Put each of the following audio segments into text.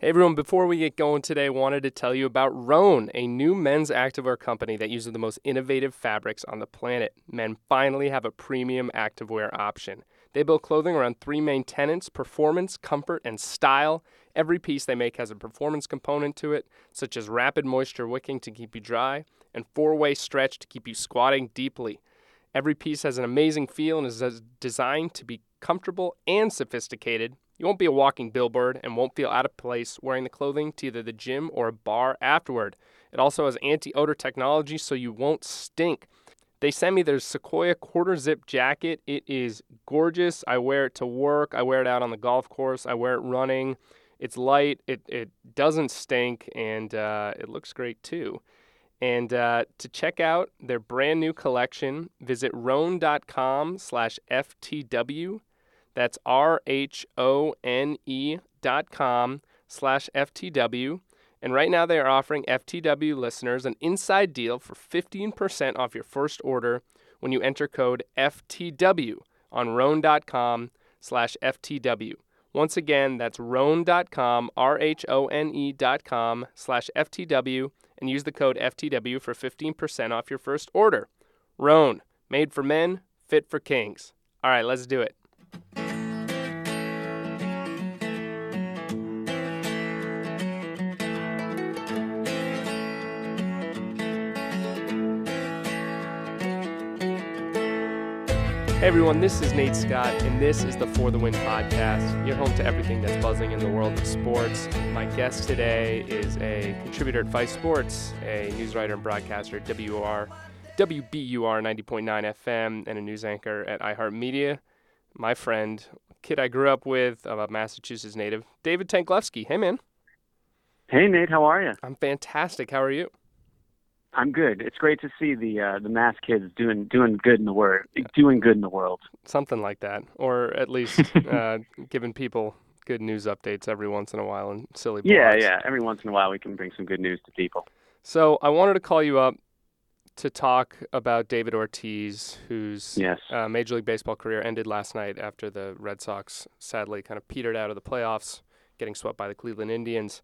Hey everyone, before we get going today, I wanted to tell you about Rhone, a new men's activewear company that uses the most innovative fabrics on the planet. Men finally have a premium activewear option. They build clothing around three main tenets performance, comfort, and style. Every piece they make has a performance component to it, such as rapid moisture wicking to keep you dry and four way stretch to keep you squatting deeply. Every piece has an amazing feel and is designed to be comfortable and sophisticated. You won't be a walking billboard and won't feel out of place wearing the clothing to either the gym or a bar afterward. It also has anti odor technology so you won't stink. They sent me their Sequoia quarter zip jacket. It is gorgeous. I wear it to work, I wear it out on the golf course, I wear it running. It's light, it, it doesn't stink, and uh, it looks great too. And uh, to check out their brand new collection, visit rhone.com slash FTW. That's R H O N E dot com slash FTW. And right now they are offering FTW listeners an inside deal for 15% off your first order when you enter code FTW on rhone.com slash FTW. Once again, that's rhone.com, R H O N E dot com slash FTW, and use the code FTW for 15% off your first order. Rhone, made for men, fit for kings. All right, let's do it. Hey everyone, this is Nate Scott, and this is the For the Win podcast. You're home to everything that's buzzing in the world of sports. My guest today is a contributor at Vice Sports, a news writer and broadcaster at WR, WBUR 90.9 FM, and a news anchor at iHeartMedia. My friend, kid I grew up with, a Massachusetts native, David Tanklevsky. Hey man. Hey Nate, how are you? I'm fantastic. How are you? I'm good. It's great to see the uh, the mass kids doing doing good in the world, doing good in the world. Something like that, or at least uh, giving people good news updates every once in a while and silly. Blogs. Yeah, yeah. Every once in a while, we can bring some good news to people. So I wanted to call you up to talk about David Ortiz, whose yes. uh, Major League Baseball career ended last night after the Red Sox sadly kind of petered out of the playoffs, getting swept by the Cleveland Indians.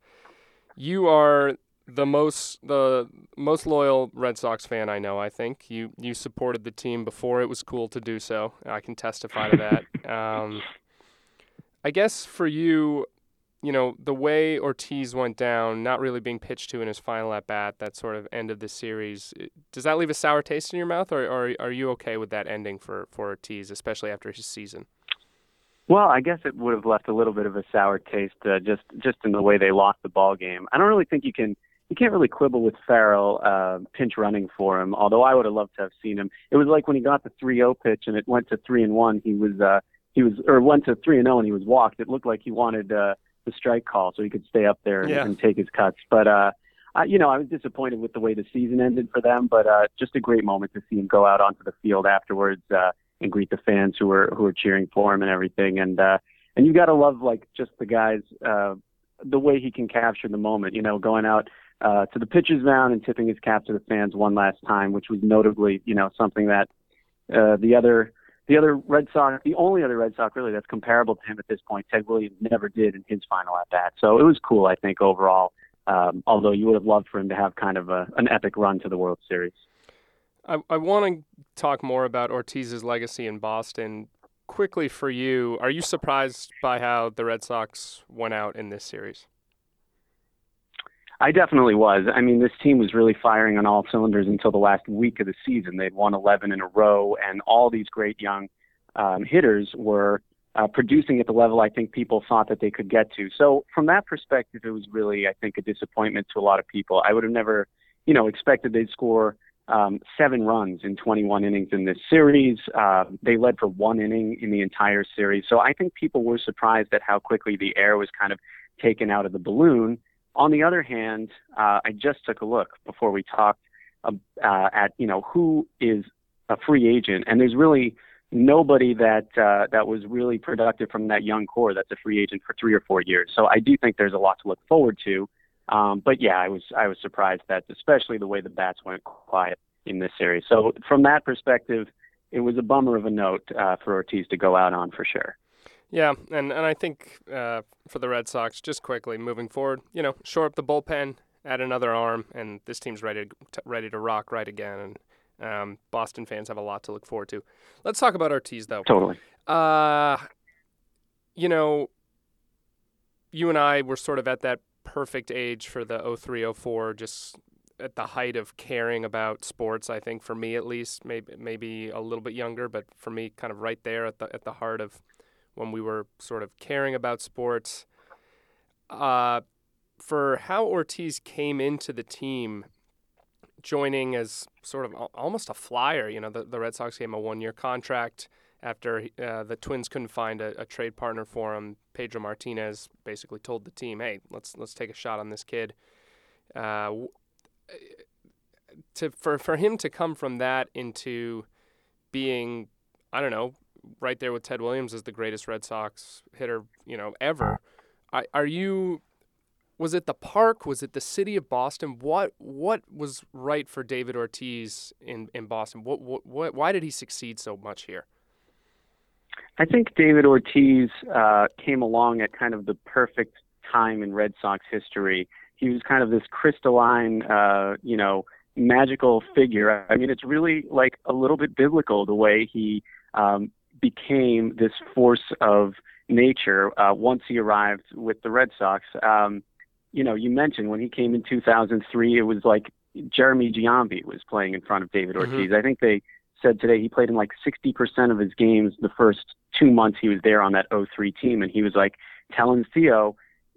You are the most the most loyal Red Sox fan I know. I think you you supported the team before it was cool to do so. I can testify to that. Um, I guess for you, you know, the way Ortiz went down, not really being pitched to in his final at bat, that sort of end of the series, does that leave a sour taste in your mouth, or, or are you okay with that ending for for Ortiz, especially after his season? Well, I guess it would have left a little bit of a sour taste, uh, just just in the way they lost the ball game. I don't really think you can you can't really quibble with Farrell uh, pinch running for him. Although I would have loved to have seen him. It was like when he got the 3-0 pitch and it went to three and one. He was uh, he was or went to three and zero and he was walked. It looked like he wanted uh, the strike call so he could stay up there and, yeah. and take his cuts. But uh, I, you know, I was disappointed with the way the season ended for them. But uh, just a great moment to see him go out onto the field afterwards uh, and greet the fans who were who were cheering for him and everything. And uh, and you got to love like just the guys. Uh, the way he can capture the moment, you know, going out uh, to the pitcher's mound and tipping his cap to the fans one last time, which was notably, you know, something that uh, the other the other Red Sox, the only other Red Sox really that's comparable to him at this point, Ted Williams never did in his final at bat. So it was cool, I think, overall. Um, although you would have loved for him to have kind of a, an epic run to the World Series. I, I want to talk more about Ortiz's legacy in Boston. Quickly for you, are you surprised by how the Red Sox went out in this series? I definitely was. I mean, this team was really firing on all cylinders until the last week of the season. They'd won 11 in a row, and all these great young um, hitters were uh, producing at the level I think people thought that they could get to. So, from that perspective, it was really, I think, a disappointment to a lot of people. I would have never, you know, expected they'd score um, seven runs in 21 innings in this series. Uh, they led for one inning in the entire series. So, I think people were surprised at how quickly the air was kind of taken out of the balloon. On the other hand, uh, I just took a look before we talked uh, at you know who is a free agent, and there's really nobody that uh, that was really productive from that young core that's a free agent for three or four years. So I do think there's a lot to look forward to. Um, but yeah, I was I was surprised that especially the way the bats went quiet in this series. So from that perspective, it was a bummer of a note uh, for Ortiz to go out on for sure. Yeah, and, and I think uh, for the Red Sox, just quickly moving forward, you know, shore up the bullpen, add another arm, and this team's ready to, ready to rock right again. And um, Boston fans have a lot to look forward to. Let's talk about Ortiz, though. Totally. Uh, you know, you and I were sort of at that perfect age for the 03 04, just at the height of caring about sports. I think for me at least, maybe maybe a little bit younger, but for me, kind of right there at the at the heart of when we were sort of caring about sports. Uh, for how Ortiz came into the team, joining as sort of almost a flyer. You know, the, the Red Sox gave him a one year contract after uh, the Twins couldn't find a, a, trade partner for him. Pedro Martinez basically told the team, "Hey, let's let's take a shot on this kid." Uh, to for for him to come from that into being, I don't know, right there with Ted Williams as the greatest Red Sox hitter, you know, ever. I, are you was it the park? Was it the city of Boston? What what was right for David Ortiz in, in Boston? What, what, what why did he succeed so much here? I think David Ortiz uh, came along at kind of the perfect time in Red Sox history. He was kind of this crystalline, uh, you know, magical figure. I mean, it's really like a little bit biblical the way he um, became this force of nature uh, once he arrived with the Red Sox. Um, you know, you mentioned when he came in 2003, it was like Jeremy Giambi was playing in front of David mm-hmm. Ortiz. Mm-hmm. I think they said today he played in like 60% of his games the first two months he was there on that 03 team. And he was like telling Theo,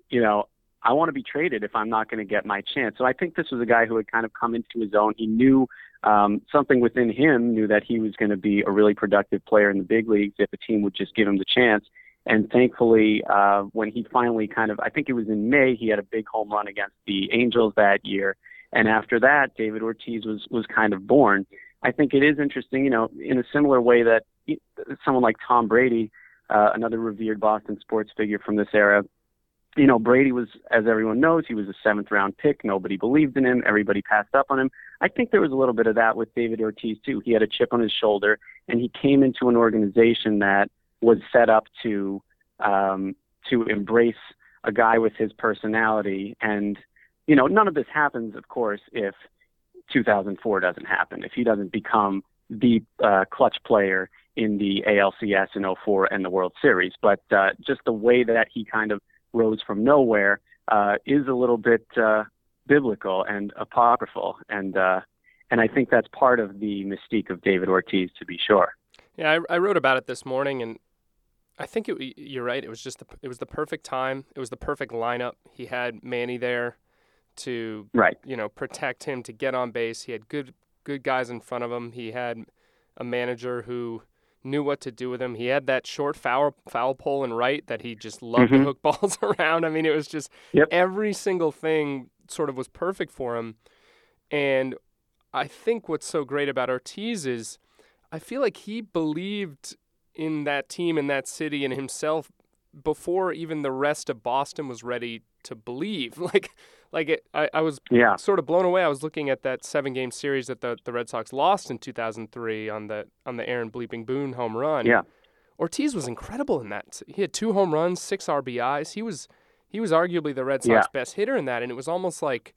you know, I want to be traded if I'm not going to get my chance. So I think this was a guy who had kind of come into his own. He knew um, something within him knew that he was going to be a really productive player in the big leagues if a team would just give him the chance. And thankfully, uh, when he finally kind of, I think it was in May, he had a big home run against the Angels that year. And after that, David Ortiz was was kind of born. I think it is interesting, you know, in a similar way that someone like Tom Brady, uh, another revered Boston sports figure from this era, you know, Brady was, as everyone knows, he was a seventh round pick. Nobody believed in him. Everybody passed up on him. I think there was a little bit of that with David Ortiz too. He had a chip on his shoulder, and he came into an organization that was set up to um, to embrace a guy with his personality. And you know, none of this happens, of course, if 2004 doesn't happen. If he doesn't become the uh, clutch player in the ALCS in 04 and the World Series, but uh, just the way that he kind of rose from nowhere uh, is a little bit uh, biblical and apocryphal, and uh, and I think that's part of the mystique of David Ortiz, to be sure. Yeah, I, I wrote about it this morning, and I think it, you're right. It was just the, it was the perfect time. It was the perfect lineup. He had Manny there to right. you know protect him to get on base. He had good good guys in front of him. He had a manager who knew what to do with him. He had that short foul foul pole and right that he just loved mm-hmm. to hook balls around. I mean, it was just yep. every single thing sort of was perfect for him. And I think what's so great about Ortiz is I feel like he believed in that team in that city and himself before even the rest of Boston was ready to believe. Like, like it, I, I was yeah. sort of blown away. I was looking at that seven game series that the, the Red Sox lost in 2003 on the on the Aaron Bleeping Boone home run. Yeah, Ortiz was incredible in that. He had two home runs, six RBIs. He was he was arguably the Red Sox yeah. best hitter in that, and it was almost like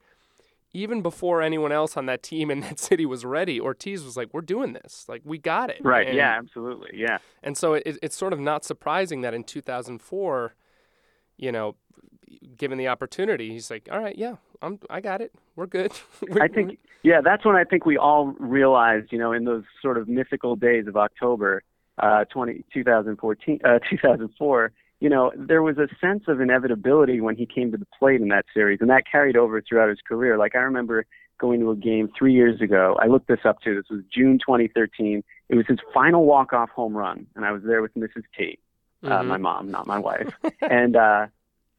even before anyone else on that team in that city was ready, Ortiz was like, "We're doing this. Like, we got it." Right. And, yeah. Absolutely. Yeah. And so it, it's sort of not surprising that in 2004, you know, given the opportunity, he's like, "All right, yeah, I'm, I got it. We're good." I think, yeah, that's when I think we all realized, you know, in those sort of mythical days of October, uh, 20, 2014, uh, 2004 you know, there was a sense of inevitability when he came to the plate in that series, and that carried over throughout his career. Like I remember going to a game three years ago. I looked this up too. This was June 2013. It was his final walk-off home run, and I was there with Mrs. T, uh, mm-hmm. my mom, not my wife, and uh,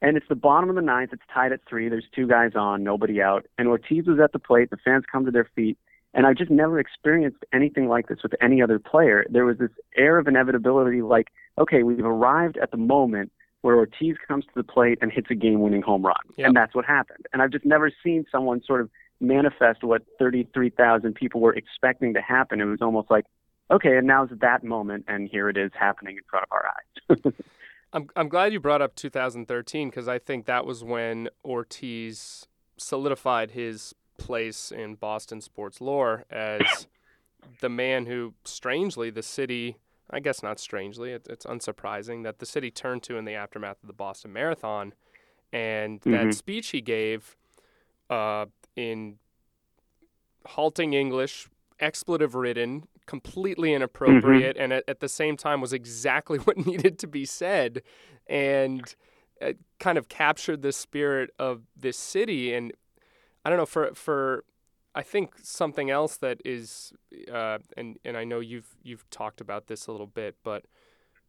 and it's the bottom of the ninth. It's tied at three. There's two guys on, nobody out, and Ortiz was at the plate. The fans come to their feet. And I've just never experienced anything like this with any other player. There was this air of inevitability, like, okay, we've arrived at the moment where Ortiz comes to the plate and hits a game winning home run. Yep. And that's what happened. And I've just never seen someone sort of manifest what 33,000 people were expecting to happen. It was almost like, okay, and now's that moment, and here it is happening in front of our eyes. I'm I'm glad you brought up 2013 because I think that was when Ortiz solidified his place in Boston sports lore as the man who, strangely, the city. I guess not strangely, it, it's unsurprising that the city turned to in the aftermath of the Boston Marathon, and that mm-hmm. speech he gave uh, in halting English, expletive ridden, completely inappropriate, mm-hmm. and at, at the same time was exactly what needed to be said, and uh, kind of captured the spirit of this city. And I don't know for for I think something else that is, uh, and and I know you've you've talked about this a little bit, but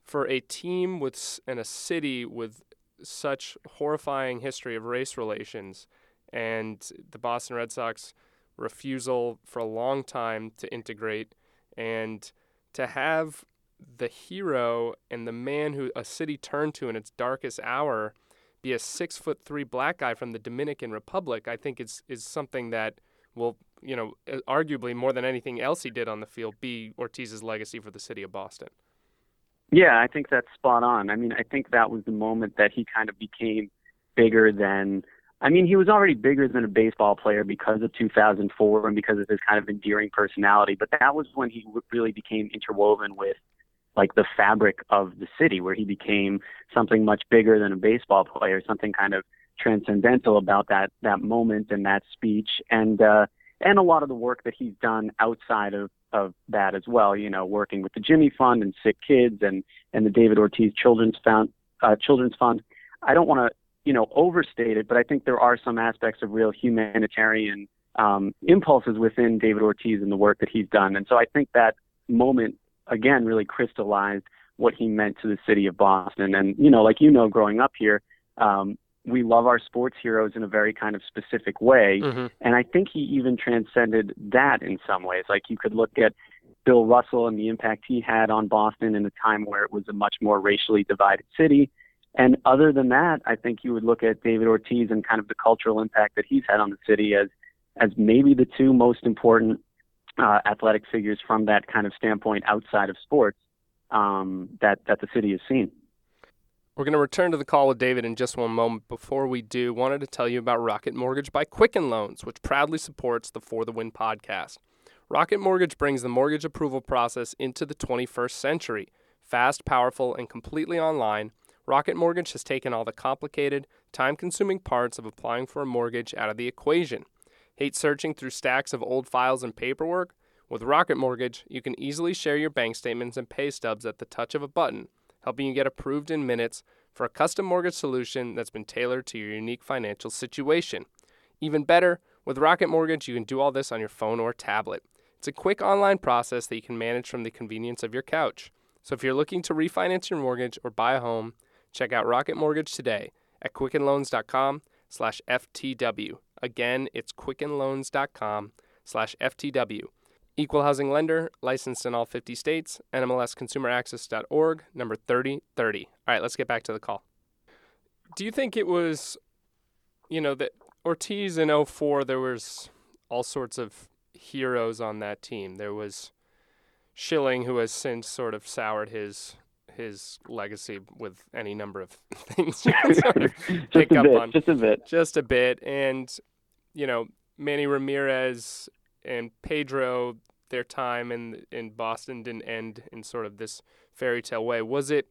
for a team with and a city with such horrifying history of race relations, and the Boston Red Sox refusal for a long time to integrate, and to have the hero and the man who a city turned to in its darkest hour be a six foot three black guy from the Dominican Republic, I think is is something that will, you know, uh, arguably more than anything else he did on the field, be Ortiz's legacy for the city of Boston. Yeah, I think that's spot on. I mean, I think that was the moment that he kind of became bigger than. I mean, he was already bigger than a baseball player because of 2004 and because of his kind of endearing personality. But that was when he really became interwoven with like the fabric of the city, where he became something much bigger than a baseball player, something kind of transcendental about that that moment and that speech, and uh, and a lot of the work that he's done outside of of that as well. You know, working with the Jimmy Fund and Sick Kids and and the David Ortiz Children's Fund. Uh, Children's Fund. I don't want to you know overstate it, but I think there are some aspects of real humanitarian um, impulses within David Ortiz and the work that he's done. And so I think that moment again really crystallized what he meant to the city of Boston. And you know, like you know, growing up here. Um, we love our sports heroes in a very kind of specific way. Mm-hmm. And I think he even transcended that in some ways. Like you could look at Bill Russell and the impact he had on Boston in a time where it was a much more racially divided city. And other than that, I think you would look at David Ortiz and kind of the cultural impact that he's had on the city as as maybe the two most important uh, athletic figures from that kind of standpoint outside of sports um, that that the city has seen. We're going to return to the call with David in just one moment. Before we do, wanted to tell you about Rocket Mortgage by Quicken Loans, which proudly supports the For the Win podcast. Rocket Mortgage brings the mortgage approval process into the 21st century. Fast, powerful, and completely online, Rocket Mortgage has taken all the complicated, time consuming parts of applying for a mortgage out of the equation. Hate searching through stacks of old files and paperwork? With Rocket Mortgage, you can easily share your bank statements and pay stubs at the touch of a button helping you get approved in minutes for a custom mortgage solution that's been tailored to your unique financial situation. Even better, with Rocket Mortgage, you can do all this on your phone or tablet. It's a quick online process that you can manage from the convenience of your couch. So if you're looking to refinance your mortgage or buy a home, check out Rocket Mortgage today at quickenloans.com slash FTW. Again, it's quickenloans.com slash FTW. Equal housing lender, licensed in all 50 states, NMLSconsumeraccess.org, number 3030. All right, let's get back to the call. Do you think it was, you know, that Ortiz in 04, there was all sorts of heroes on that team. There was Schilling, who has since sort of soured his his legacy with any number of things you can sort of just pick a up bit, on just a bit. just a bit. And, you know, Manny Ramirez and Pedro, their time in in Boston didn't end in sort of this fairy tale way. Was it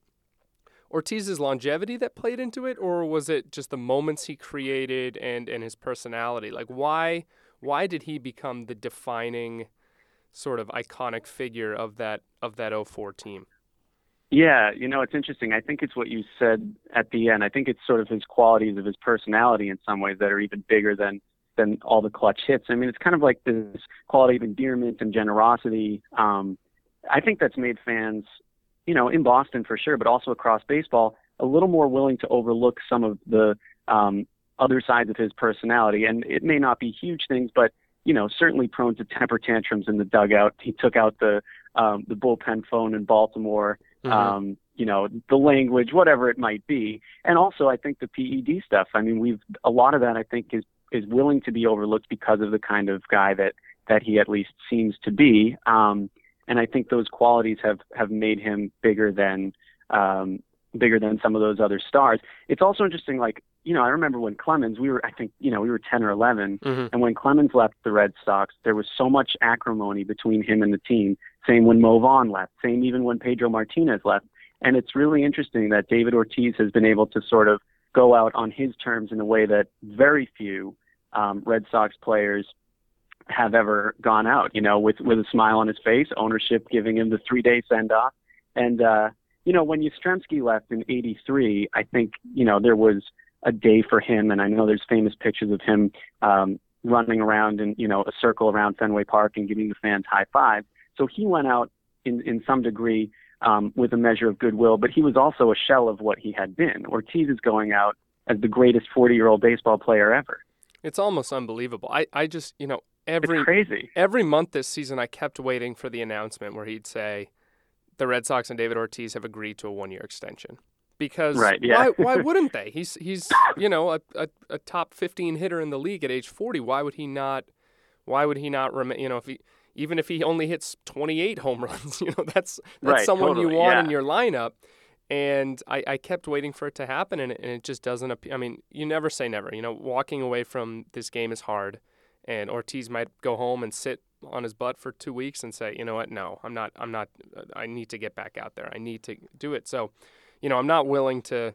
Ortiz's longevity that played into it, or was it just the moments he created and and his personality? Like why why did he become the defining sort of iconic figure of that of that 04 team? Yeah, you know, it's interesting. I think it's what you said at the end. I think it's sort of his qualities of his personality in some ways that are even bigger than than all the clutch hits. I mean, it's kind of like this quality of endearment and generosity. Um, I think that's made fans, you know, in Boston for sure, but also across baseball, a little more willing to overlook some of the um, other sides of his personality. And it may not be huge things, but you know, certainly prone to temper tantrums in the dugout. He took out the um, the bullpen phone in Baltimore. Mm-hmm. Um, you know, the language, whatever it might be, and also I think the PED stuff. I mean, we've a lot of that. I think is is willing to be overlooked because of the kind of guy that that he at least seems to be. Um, and I think those qualities have have made him bigger than um, bigger than some of those other stars. It's also interesting, like you know, I remember when Clemens, we were, I think, you know, we were 10 or 11, Mhm. and when Clemens left the Red Sox, there was so much acrimony between him and the team. Same when Mo Vaughn left. Same even when Pedro Martinez left. And it's really interesting that David Ortiz has been able to sort of go out on his terms in a way that very few um, Red Sox players have ever gone out. You know, with with a smile on his face, ownership giving him the three day send off, and uh, you know when Yastrzemski left in '83, I think you know there was a day for him, and I know there's famous pictures of him um, running around in you know a circle around Fenway Park and giving the fans high five. So he went out in in some degree um, with a measure of goodwill, but he was also a shell of what he had been. Ortiz is going out as the greatest 40 year old baseball player ever. It's almost unbelievable. I, I just, you know, every It's crazy. every month this season, I kept waiting for the announcement where he'd say, "The Red Sox and David Ortiz have agreed to a one-year extension." Because Right, yeah. why, why wouldn't they? He's he's you know a, a, a top 15 hitter in the league at age 40. Why would he not? Why would he not remain? You know, if he even if he only hits 28 home runs, you know that's that's Right, someone totally, you want yeah. in your lineup. And I, I kept waiting for it to happen, and it, and it just doesn't appear. I mean, you never say never. You know, walking away from this game is hard and Ortiz might go home and sit on his butt for two weeks and say, you know what, no, I'm not, I'm not, I need to get back out there. I need to do it. So, you know, I'm not willing to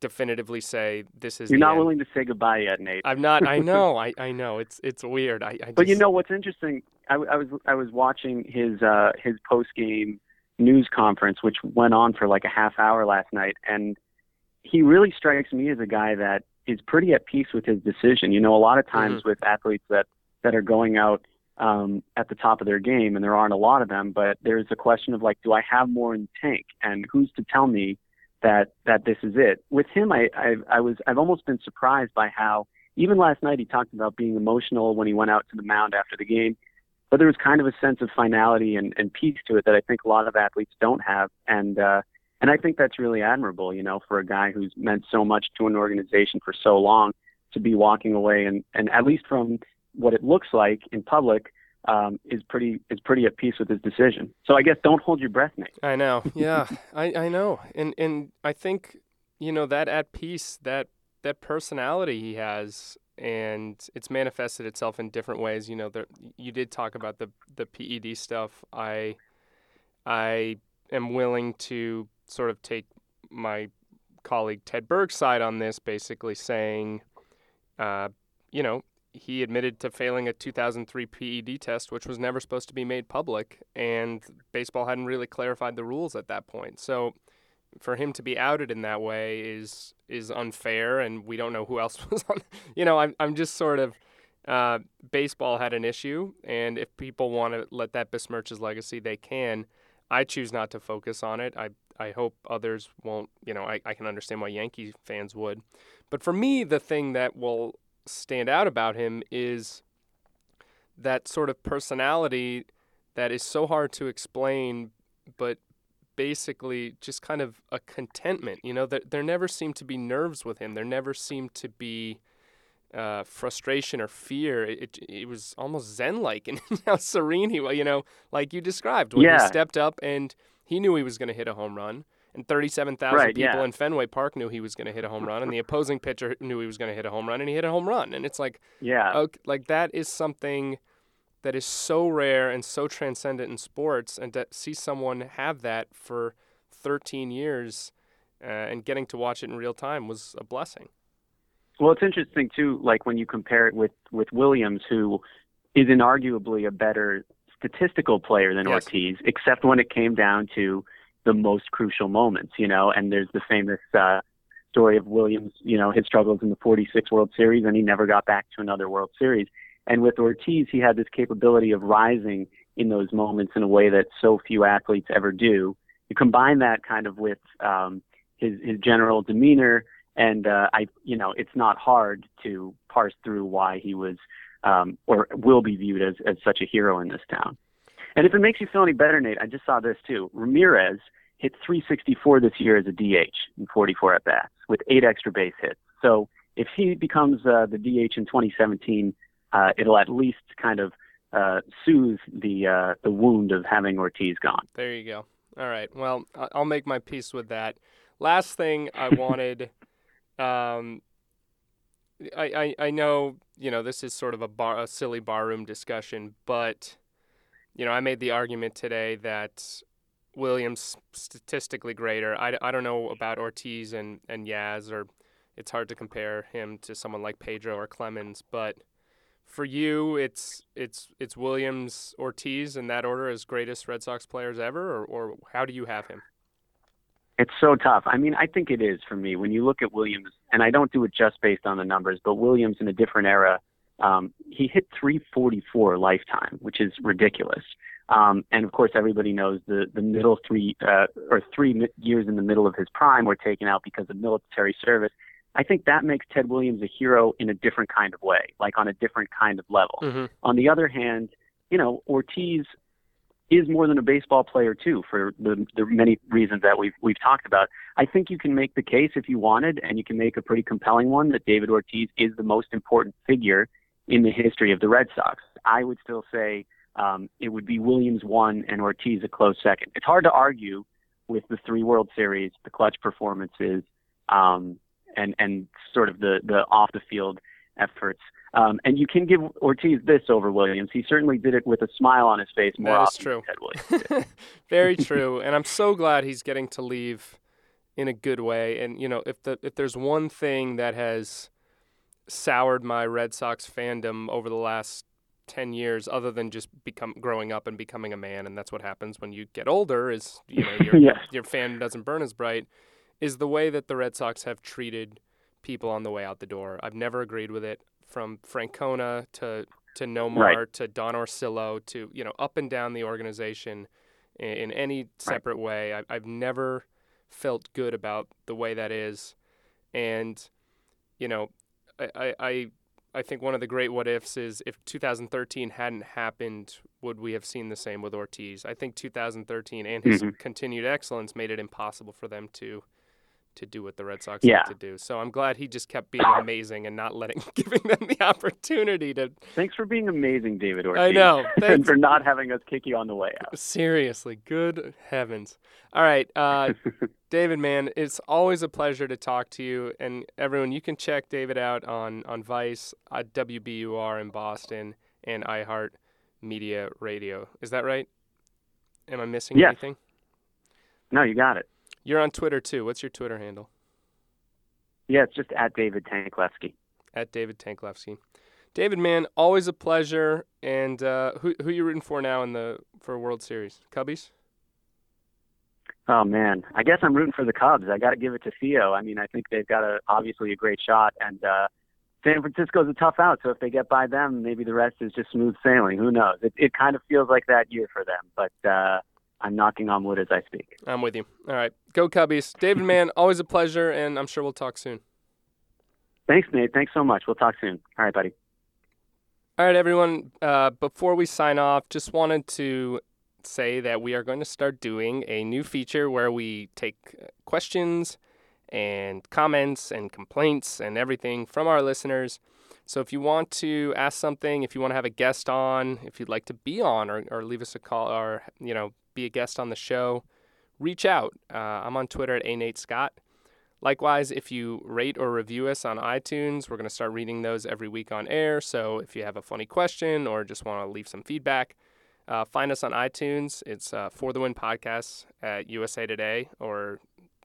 definitively say this is. You're not end. willing to say goodbye yet, Nate. I'm not. I know. I, I know. It's it's weird. I, I just, But you know what's interesting? I, I was I was watching his uh, his post game news conference, which went on for like a half hour last night, and he really strikes me as a guy that is pretty at peace with his decision. You know, a lot of times with athletes that that are going out um, at the top of their game, and there aren't a lot of them, but there's a question of like, do I have more in the tank, and who's to tell me that that this is it? With him, I I, I was I've almost been surprised by how even last night he talked about being emotional when he went out to the mound after the game but there was kind of a sense of finality and, and peace to it that I think a lot of athletes don't have, and uh, and I think that's really admirable, you know, for a guy who's meant so much to an organization for so long to be walking away and and at least from what it looks like in public um, is pretty is pretty at peace with his decision. So I guess don't hold your breath, Nate. I know. Yeah, I, I know. And and I think you know that at peace, that that personality he has, and it's manifested itself in different ways. You know, there, you did talk about the the PED stuff. I I am willing to sort of take my colleague Ted Berg's side on this, basically saying, uh, you know, he admitted to failing a 2003 PED test, which was never supposed to be made public, and baseball hadn't really clarified the rules at that point. So, for him to be outed in that way is is unfair, and we don't know who else was on. You know, I'm I'm just sort of. Uh, baseball had an issue, and if people want to let that besmirch his legacy, they can. I choose not to focus on it. I I hope others won't. You know, I, I can understand why Yankee fans would, but for me, the thing that will stand out about him is that sort of personality that is so hard to explain, but basically just kind of a contentment. You know, that there never seemed to be nerves with him. There never seemed to be uh, frustration or fear. It, it, it was almost zen-like, and how serene he was. You know, like you described when he stepped up and he knew he was going to hit a home run. And 37,000 Right, people yeah. in Fenway Park knew he was going to hit a home run, and the opposing pitcher knew he was going to hit a home run, and he hit a home run. And it's like, Yeah. okay, like that is something that is so rare and so transcendent in sports, and to see someone have that for 13 years uh, and getting to watch it in real time was a blessing. Well, it's interesting too, like when you compare it with with Williams, who is inarguably a better statistical player than Yes. Ortiz, except when it came down to the most crucial moments, you know. And there's the famous uh, story of Williams, you know, his struggles in the '46 World Series, and he never got back to another World Series. And with Ortiz, he had this capability of rising in those moments in a way that so few athletes ever do. You combine that kind of with um, his his general demeanor and uh, I, you know, it's not hard to parse through why he was um, or will be viewed as as such a hero in this town. And if it makes you feel any better, Nate, I just saw this too. Ramirez hit 364 this year as a DH in 44 at bats with eight extra base hits. So if he becomes uh, the DH in 2017, uh, it'll at least kind of uh, soothe the uh, the wound of having Ortiz gone. There you go. All right. Well, I'll make my peace with that. last thing I wanted, um, I, I I know you know this is sort of a bar a silly barroom discussion, but you know I made the argument today that Williams statistically greater. I, I don't know about Ortiz and and Yaz or it's hard to compare him to someone like Pedro or Clemens, but for you, it's it's it's Williams, Ortiz in that order as greatest Red Sox players ever, or, or how do you have him? It's so tough. I mean, I think it is for me. When you look at Williams, and I don't do it just based on the numbers, but Williams in a different era, um, he hit 344 lifetime, which is ridiculous. Um, and of course, everybody knows the the middle three uh, or three years in the middle of his prime were taken out because of military service. I think that makes Ted Williams a hero in a different kind of way, like on a different kind of level. Mm-hmm. On the other hand, you know, Ortiz is more than a baseball player too, for the, the many reasons that we've we've talked about. I think you can make the case if you wanted, and you can make a pretty compelling one that David Ortiz is the most important figure in the history of the Red Sox. I would still say um, it would be Williams one and Ortiz a close second. It's hard to argue with the three World Series, the clutch performances, um, and and sort of the the off the field efforts. Um, and you can give Ortiz this over Williams. He certainly did it with a smile on his face more that often true. than Ted Williams. Very true, and I'm so glad he's getting to leave in a good way. And you know, if the if there's one thing that has soured my Red Sox fandom over the last 10 years other than just become growing up and becoming a man and that's what happens when you get older is you know your your fan doesn't burn as bright is the way that the Red Sox have treated people on the way out the door. I've never agreed with it from Francona to to Nomar Right. to Don Orsillo to you know up and down the organization in, in any separate way. I, I've never felt good about the way that is, and you know, I, I I I think one of the great what ifs is if 2013 hadn't happened, would we have seen the same with Ortiz? I think 2013 and his Mhm. continued excellence made it impossible for them to to do what the Red Sox Yeah. to do. So I'm glad he just kept being amazing and not letting giving them the opportunity to Thanks for being amazing, David Ortiz. I know. and Thanks. for not having us kick you on the way out. Seriously, good heavens. All right, uh, David, man, it's always a pleasure to talk to you. And everyone, you can check David out on, on Vice, at WBUR in Boston, and iHeart Media Radio. Is that right? Am I missing Yes. anything? No, you got it. You're on Twitter too. What's your Twitter handle? Yeah, it's just at David Tanklevsky. At David Tanklevsky. David, man, always a pleasure. And uh, who who you rooting for now in the for World Series? Cubbies. Oh man, I guess I'm rooting for the Cubs. I got to give it to Theo. I mean, I think they've got a obviously a great shot, and uh, San Francisco's a tough out. So if they get by them, maybe the rest is just smooth sailing. Who knows? It it kind of feels like that year for them, but uh, I'm knocking on wood as I speak. I'm with you. All right, go Cubbies. David, man, always a pleasure, and I'm sure we'll talk soon. Thanks, Nate. Thanks so much. We'll talk soon. All right, buddy. All right, everyone. Uh, before we sign off, just wanted to say that we are going to start doing a new feature where we take uh, questions and comments and complaints and everything from our listeners. So if you want to ask something, if you want to have a guest on, if you'd like to be on or, or leave us a call or, you know, be a guest on the show, reach out. Uh, I'm on Twitter at A Nate Scott. Likewise, if you rate or review us on iTunes, we're going to start reading those every week on air. So if you have a funny question or just want to leave some feedback, uh, find us on iTunes. It's uh, For the Win Podcasts at USA Today or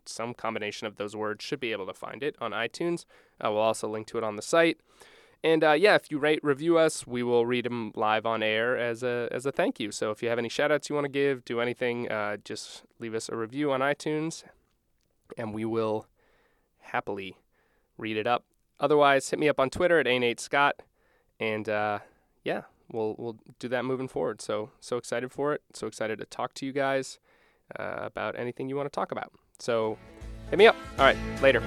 some combination of those words. Should be able to find it on iTunes. Uh, we'll also link to it on the site. And uh, yeah, if you rate, review us, we will read them live on air as a as a thank you. So if you have any shout outs you want to give, do anything, uh, just leave us a review on iTunes, and we will happily read it up. Otherwise, hit me up on Twitter at A Scott, and uh, yeah, we'll we'll do that moving forward. So so excited for it. So excited to talk to you guys uh, about anything you want to talk about. So hit me up. All right, later.